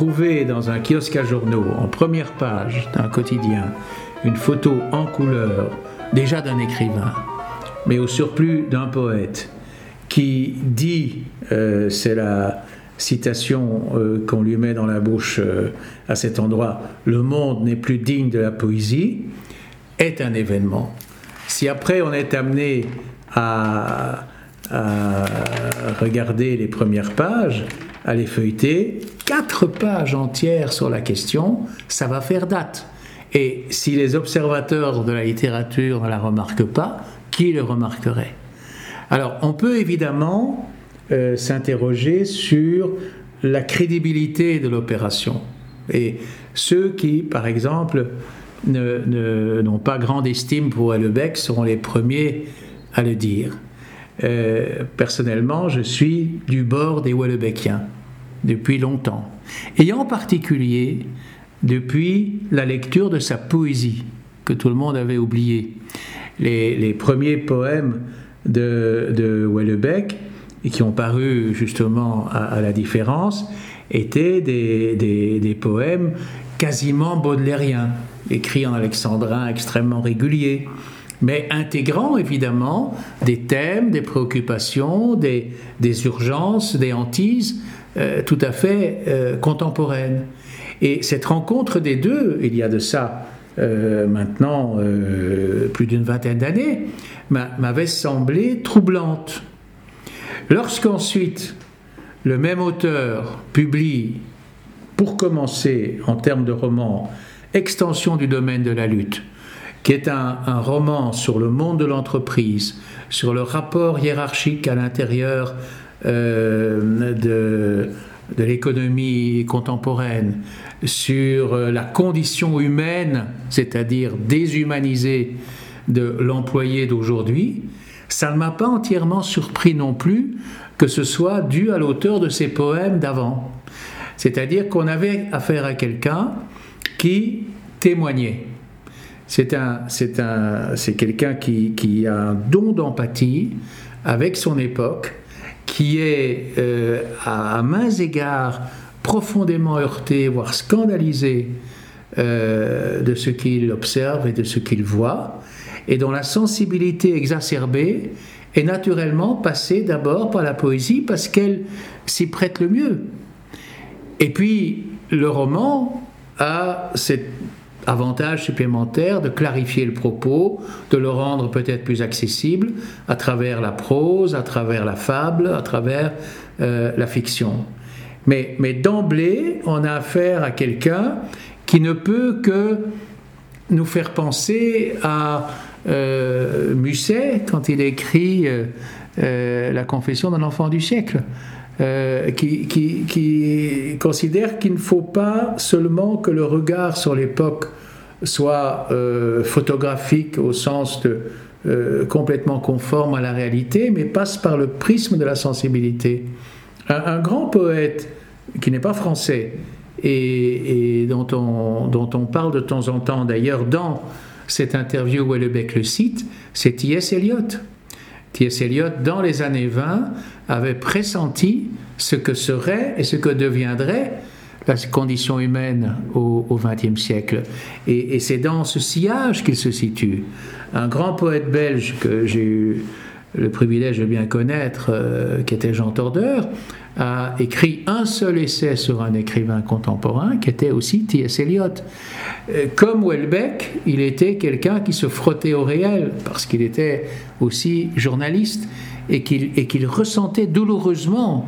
trouver dans un kiosque à journaux, en première page d'un quotidien, une photo en couleur, déjà d'un écrivain, mais au surplus d'un poète, qui dit, euh, c'est la citation euh, qu'on lui met dans la bouche euh, à cet endroit, le monde n'est plus digne de la poésie, est un événement. Si après on est amené à, à regarder les premières pages, les feuilleter, quatre pages entières sur la question, ça va faire date. Et si les observateurs de la littérature ne la remarquent pas, qui le remarquerait? Alors, on peut évidemment euh, s'interroger sur la crédibilité de l'opération. Et ceux qui, par exemple, n'ont pas grande estime pour Houellebecq seront les premiers à le dire. Euh, personnellement, je suis du bord des Houellebecqiens depuis longtemps, et en particulier depuis la lecture de sa poésie, que tout le monde avait oublié. Les, premiers poèmes de, de qui ont paru justement à, la différence, étaient des, des, poèmes quasiment baudelairiens, écrits en alexandrin extrêmement régulier, mais intégrant évidemment des thèmes, des préoccupations, des, des urgences, des hantises euh, tout à fait euh, contemporaines. Et cette rencontre des deux, il y a de ça euh, maintenant plus d'une vingtaine d'années, m'avait semblé troublante. Lorsqu'ensuite le même auteur publie, pour commencer en termes de roman, Extension du domaine de la lutte, qui est un, roman sur le monde de l'entreprise, sur le rapport hiérarchique à l'intérieur euh, de, de l'économie contemporaine, sur euh, la condition humaine, c'est-à-dire déshumanisée de l'employé d'aujourd'hui, ça ne m'a pas entièrement surpris non plus que ce soit dû à l'auteur de ces poèmes d'avant. C'est-à-dire qu'on avait affaire à quelqu'un qui témoignait. C'est un, c'est un, c'est quelqu'un qui, a un don d'empathie avec son époque, qui est euh, à, mains égards profondément heurté, voire scandalisé euh, de ce qu'il observe et de ce qu'il voit, et dont la sensibilité exacerbée est naturellement passée d'abord par la poésie parce qu'elle s'y prête le mieux. Et puis, le roman a cet avantage supplémentaire de clarifier le propos, de le rendre peut-être plus accessible à travers la prose, à travers la fable, à travers euh, la fiction. Mais, mais d'emblée, on a affaire à quelqu'un qui ne peut que nous faire penser à euh, Musset quand il écrit euh, La confession d'un enfant du siècle. Qui, qui, considère qu'il ne faut pas seulement que le regard sur l'époque soit euh, photographique au sens de euh, complètement conforme à la réalité, mais passe par le prisme de la sensibilité. Un, grand poète qui n'est pas français et, dont, on, dont, on, parle de temps en temps, d'ailleurs dans cette interview où Houellebecq le cite, c'est T.S. Eliot. T.S. Eliot, dans les années 20, avait pressenti ce que serait et ce que deviendrait la condition humaine au XXe siècle. Et, c'est dans ce sillage qu'il se situe. Un grand poète belge que j'ai eu le privilège de bien connaître, euh, qui était Jean Tordeur, a écrit un seul essai sur un écrivain contemporain, qui était aussi T.S. Eliot. Euh, comme Welbeck, il était quelqu'un qui se frottait au réel, parce qu'il était aussi journaliste, et qu'il ressentait douloureusement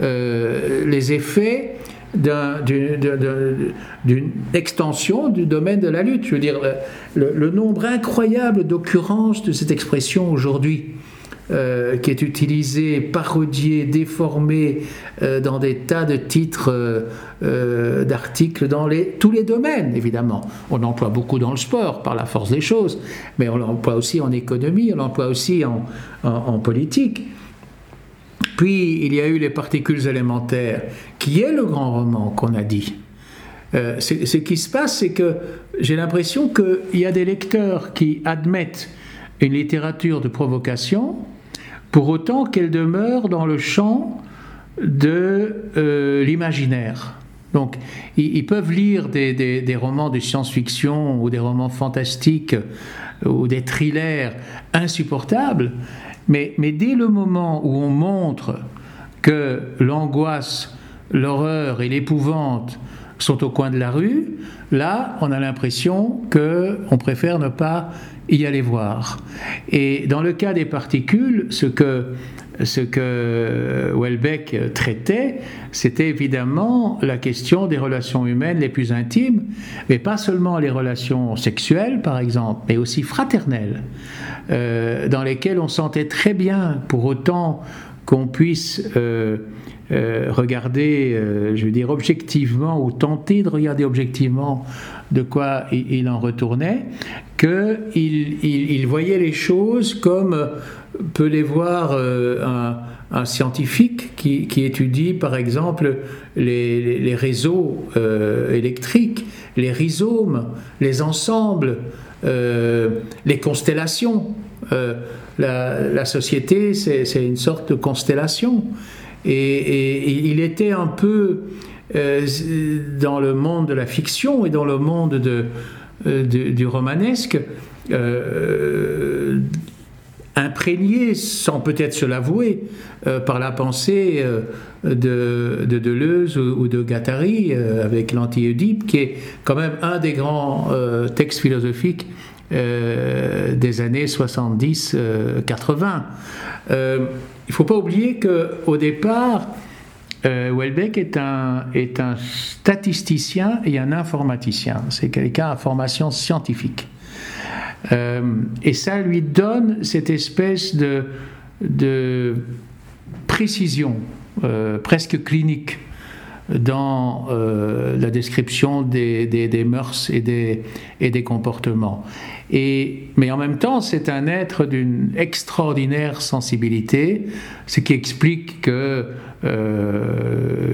euh, les effets d'une extension du domaine de la lutte. Je veux dire, le, nombre incroyable d'occurrences de cette expression aujourd'hui, euh, qui est utilisée, parodiée, déformée euh, dans des tas de titres euh, d'articles dans les, tous les domaines, évidemment. On l'emploie beaucoup dans le sport, par la force des choses, mais on l'emploie aussi en économie, on l'emploie aussi en, politique. Puis il y a eu les particules élémentaires, qui est le grand roman qu'on a dit. Ce qui se passe, c'est que j'ai l'impression qu'il y a des lecteurs qui admettent une littérature de provocation, pour autant qu'elle demeure dans le champ de euh, l'imaginaire. Donc, ils, peuvent lire des, romans de science-fiction ou des romans fantastiques ou des thrillers insupportables, mais dès le moment où on montre que l'angoisse, l'horreur et l'épouvante sont au coin de la rue, là, on a l'impression qu'on préfère ne pas y aller voir. Et dans le cas des particules, ce que ce que Welbeck traitait, c'était évidemment la question des relations humaines les plus intimes, mais pas seulement les relations sexuelles, par exemple, mais aussi fraternelles, euh, dans lesquelles on sentait très bien, pour autant qu'on puisse euh, euh, regarder, je veux dire, objectivement, ou tenter de regarder objectivement de quoi il, en retournait, qu'il il, voyait les choses comme peut les voir euh, un, scientifique qui, étudie par exemple les, réseaux euh, électriques, les rhizomes, les ensembles, euh, les constellations. La, société, c'est une sorte de constellation. Et, il était un peu dans le monde de la fiction et dans le monde de, du romanesque imprégné, sans peut-être se l'avouer, euh, par la pensée euh, de, Deleuze ou, de Gattari euh, avec l'anti-Oedipe, qui est quand même un des grands textes philosophiques des années 70-80. il ne faut pas oublier qu'au départ, Welbeck est un, statisticien et un informaticien. C'est quelqu'un à formation scientifique. Euh, et ça lui donne cette espèce de, précision euh, presque clinique dans euh, la description des, mœurs et des comportements. Et, mais en même temps, c'est un être d'une extraordinaire sensibilité, ce qui explique que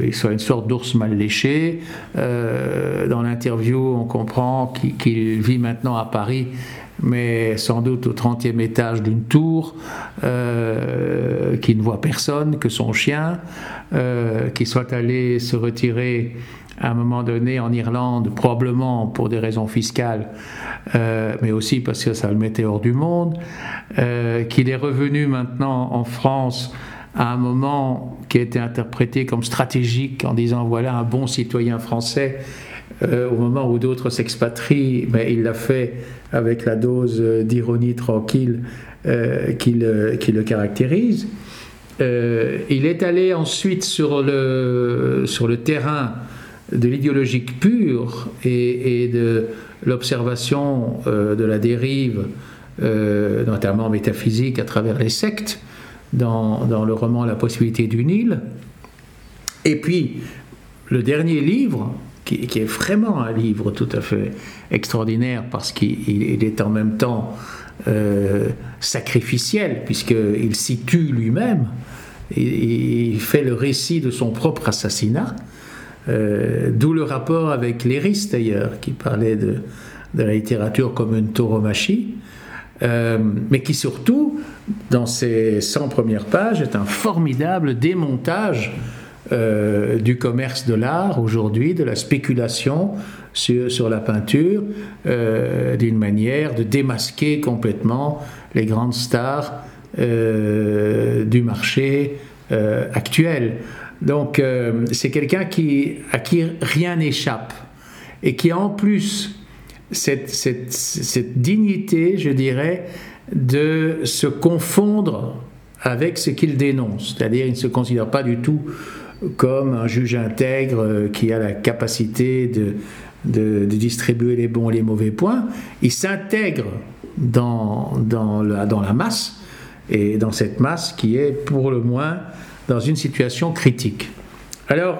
il soit une sorte d'ours mal léché. dans l'interview, on comprend qu'il vit maintenant à Paris mais sans doute au 30e étage d'une tour, euh, qui ne voit personne que son chien, euh, qui soit allé se retirer à un moment donné en Irlande, probablement pour des raisons fiscales, euh, mais aussi parce que ça le mettait hors du monde, qu'il est revenu maintenant en France à un moment qui a été interprété comme stratégique en disant voilà un bon citoyen français euh, au moment où d'autres s'expatrient, mais il l'a fait avec la dose d'ironie tranquille euh, qui, le, caractérise. Euh, il est allé ensuite sur le terrain de l'idéologique pure et, de l'observation de la dérive, notamment métaphysique à travers les sectes, dans, dans, le roman La possibilité du Nil. Et puis, le dernier livre, qui, est vraiment un livre tout à fait extraordinaire parce qu'il est en même temps euh, sacrificiel, puisqu'il situe lui-même, il, fait le récit de son propre assassinat, euh, d'où le rapport avec Léris d'ailleurs, qui parlait de, la littérature comme une tauromachie. Euh, mais qui surtout, dans ses 100 premières pages, est un formidable démontage euh, du commerce de l'art aujourd'hui, de la spéculation sur, la peinture, d'une manière de démasquer complètement les grandes stars du marché actuel. Donc c'est quelqu'un qui, à qui rien n'échappe et qui a en plus cette, cette dignité, je dirais, de se confondre avec ce qu'il dénonce. C'est-à-dire, il ne se considère pas du tout comme un juge intègre euh, qui a la capacité de, de, distribuer les bons et les mauvais points, il s'intègre dans, dans, la, dans la masse, et dans cette masse qui est pour le moins dans une situation critique. Alors,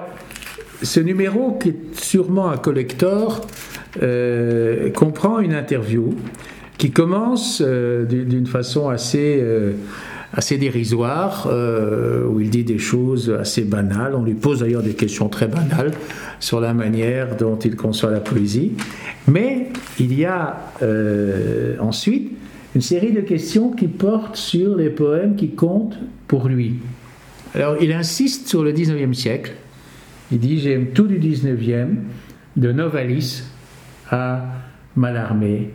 ce numéro, qui est sûrement un collector, euh, comprend une interview qui commence euh, d'une façon assez assez dérisoire, euh, où il dit des choses assez banales. On lui pose d'ailleurs des questions très banales sur la manière dont il conçoit la poésie. Mais il y a euh, ensuite une série de questions qui portent sur les poèmes qui comptent pour lui. Alors il insiste sur le 19e siècle. Il dit J'aime tout du 19e, de Novalis à Mallarmé.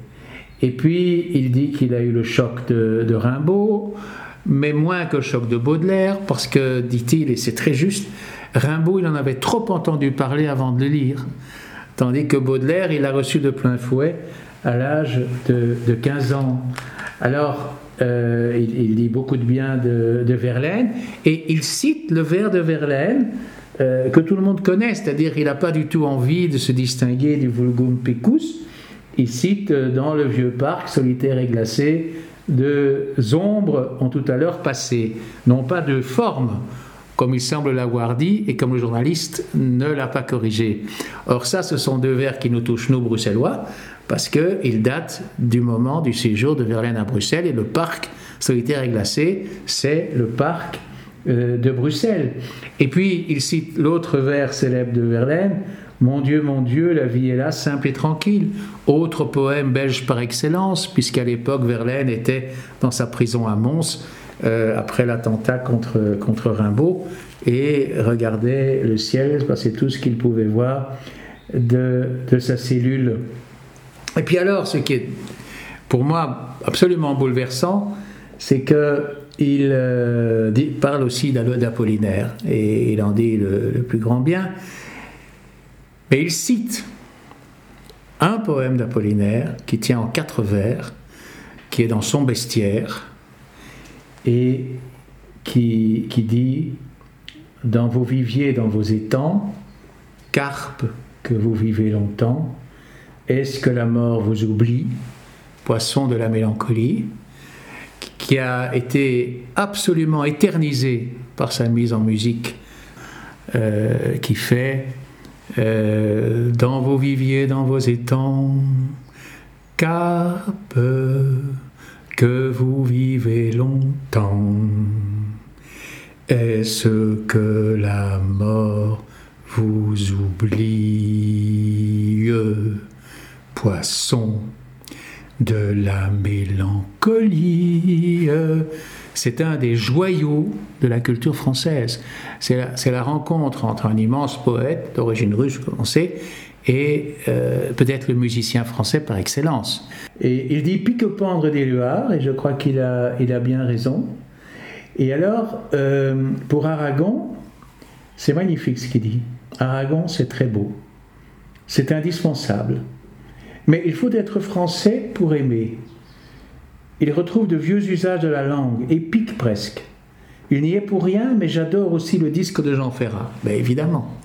Et puis il dit qu'il a eu le choc de, Rimbaud, mais moins que le choc de Baudelaire, parce que, dit-il, et c'est très juste, Rimbaud, il en avait trop entendu parler avant de le lire. Tandis que Baudelaire, il a reçu de plein fouet à l'âge de, 15 ans. Alors, euh, il, dit beaucoup de bien de, Verlaine, et il cite le vers de Verlaine, euh, que tout le monde connaît, c'est-à-dire qu'il n'a pas du tout envie de se distinguer du vulgum picus. Il cite euh, dans le vieux parc solitaire et glacé deux ombres ont tout à l'heure passé, non pas de forme, comme il semble l'avoir dit et comme le journaliste ne l'a pas corrigé. Or ça, ce sont deux vers qui nous touchent, nous, bruxellois, parce qu'ils datent du moment du séjour de Verlaine à Bruxelles et le parc solitaire et glacé, c'est le parc euh, de Bruxelles. Et puis, il cite l'autre vers célèbre de Verlaine, Mon Dieu, mon Dieu, la vie est là, simple et tranquille. Autre poème belge par excellence, puisqu'à l'époque, Verlaine était dans sa prison à Mons, euh, après l'attentat contre, contre Rimbaud, et regardait le ciel, c'est tout ce qu'il pouvait voir de, de sa cellule. Et puis alors, ce qui est pour moi absolument bouleversant, c'est que il euh, parle aussi d'Apollinaire, et il en dit le, plus grand bien, mais il cite un poème d'Apollinaire qui tient en quatre vers, qui est dans son bestiaire, et qui, dit Dans vos viviers, dans vos étangs, carpe que vous vivez longtemps, est-ce que la mort vous oublie, poisson de la mélancolie qui a été absolument éternisé par sa mise en musique, euh, qui fait euh, dans vos viviers, dans vos étangs, carpe, que vous vivez longtemps. Est-ce que la mort vous oublie, poisson de la mélancolie? C'est un des joyaux de la culture française. C'est la, rencontre entre un immense poète d'origine russe, comme on sait, et euh, peut-être le musicien français par excellence. Et il dit pique-pendre des luards, et je crois qu'il a, il a bien raison. Et alors, euh, pour Aragon, c'est magnifique ce qu'il dit. Aragon, c'est très beau. C'est indispensable. Mais il faut être français pour aimer. Il retrouve de vieux usages de la langue, épiques presque. Il n'y est pour rien, mais j'adore aussi le disque de Jean Ferrat. Ben évidemment.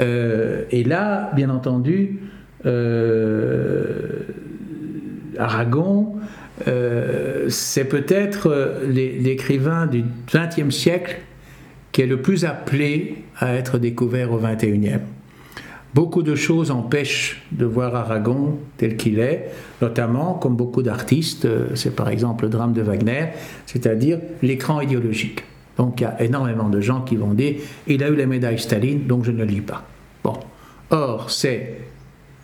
Euh, et là, bien entendu, euh, Aragon, euh, c'est peut-être l'écrivain du XXe siècle qui est le plus appelé à être découvert au XXIe. Beaucoup de choses empêchent de voir Aragon tel qu'il est, notamment, comme beaucoup d'artistes, c'est par exemple le drame de Wagner, c'est-à-dire l'écran idéologique. Donc il y a énormément de gens qui vont dire il a eu la médaille Staline, donc je ne lis pas. Or, c'est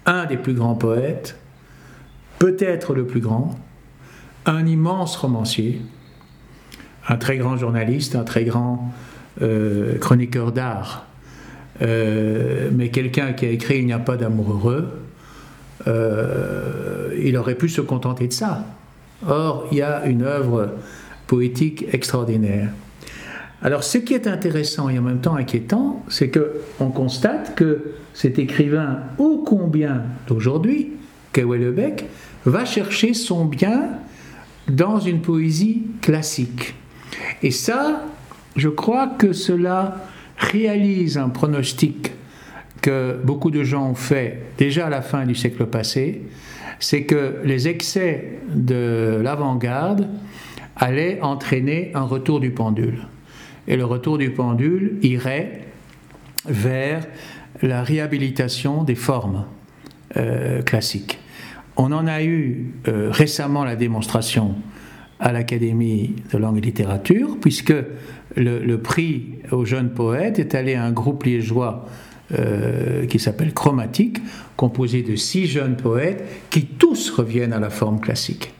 un des plus grands poètes, peut-être le plus grand, un immense romancier, un très grand journaliste, un très grand euh, chroniqueur d'art euh, mais quelqu'un qui a écrit Il n'y a pas d'amour heureux, euh, il aurait pu se contenter de ça. Or, il y a une œuvre poétique extraordinaire. Alors, ce qui est intéressant et en même temps inquiétant, c'est que on constate que cet écrivain, ô combien d'aujourd'hui, Kewelbeck, va chercher son bien dans une poésie classique. Et ça, je crois que cela réalise un pronostic que beaucoup de gens ont fait déjà à la fin du siècle passé, c'est que les excès de l'avant-garde allaient entraîner un retour du pendule. Et le retour du pendule irait vers la réhabilitation des formes euh, classiques. On en a eu euh, récemment la démonstration à l'Académie de langue et littérature, puisque le, prix aux jeunes poètes est allé à un groupe liégeois euh, qui s'appelle Chromatique, composé de six jeunes poètes qui tous reviennent à la forme classique.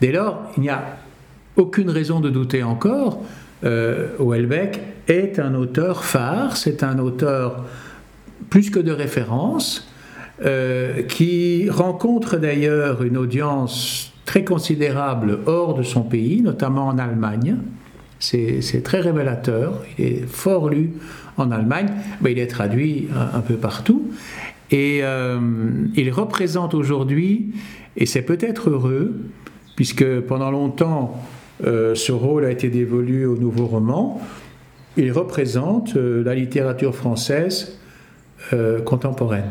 Dès lors, il n'y a aucune raison de douter encore euh, Houellebecq est un auteur phare, c'est un auteur plus que de référence, euh, qui rencontre d'ailleurs une audience très considérable hors de son pays, notamment en Allemagne. C'est très révélateur, il est fort lu en Allemagne, mais il est traduit un, peu partout. Et euh, il représente aujourd'hui, et c'est peut-être heureux, puisque pendant longtemps, euh, ce rôle a été dévolu au nouveau roman, il représente la littérature française contemporaine.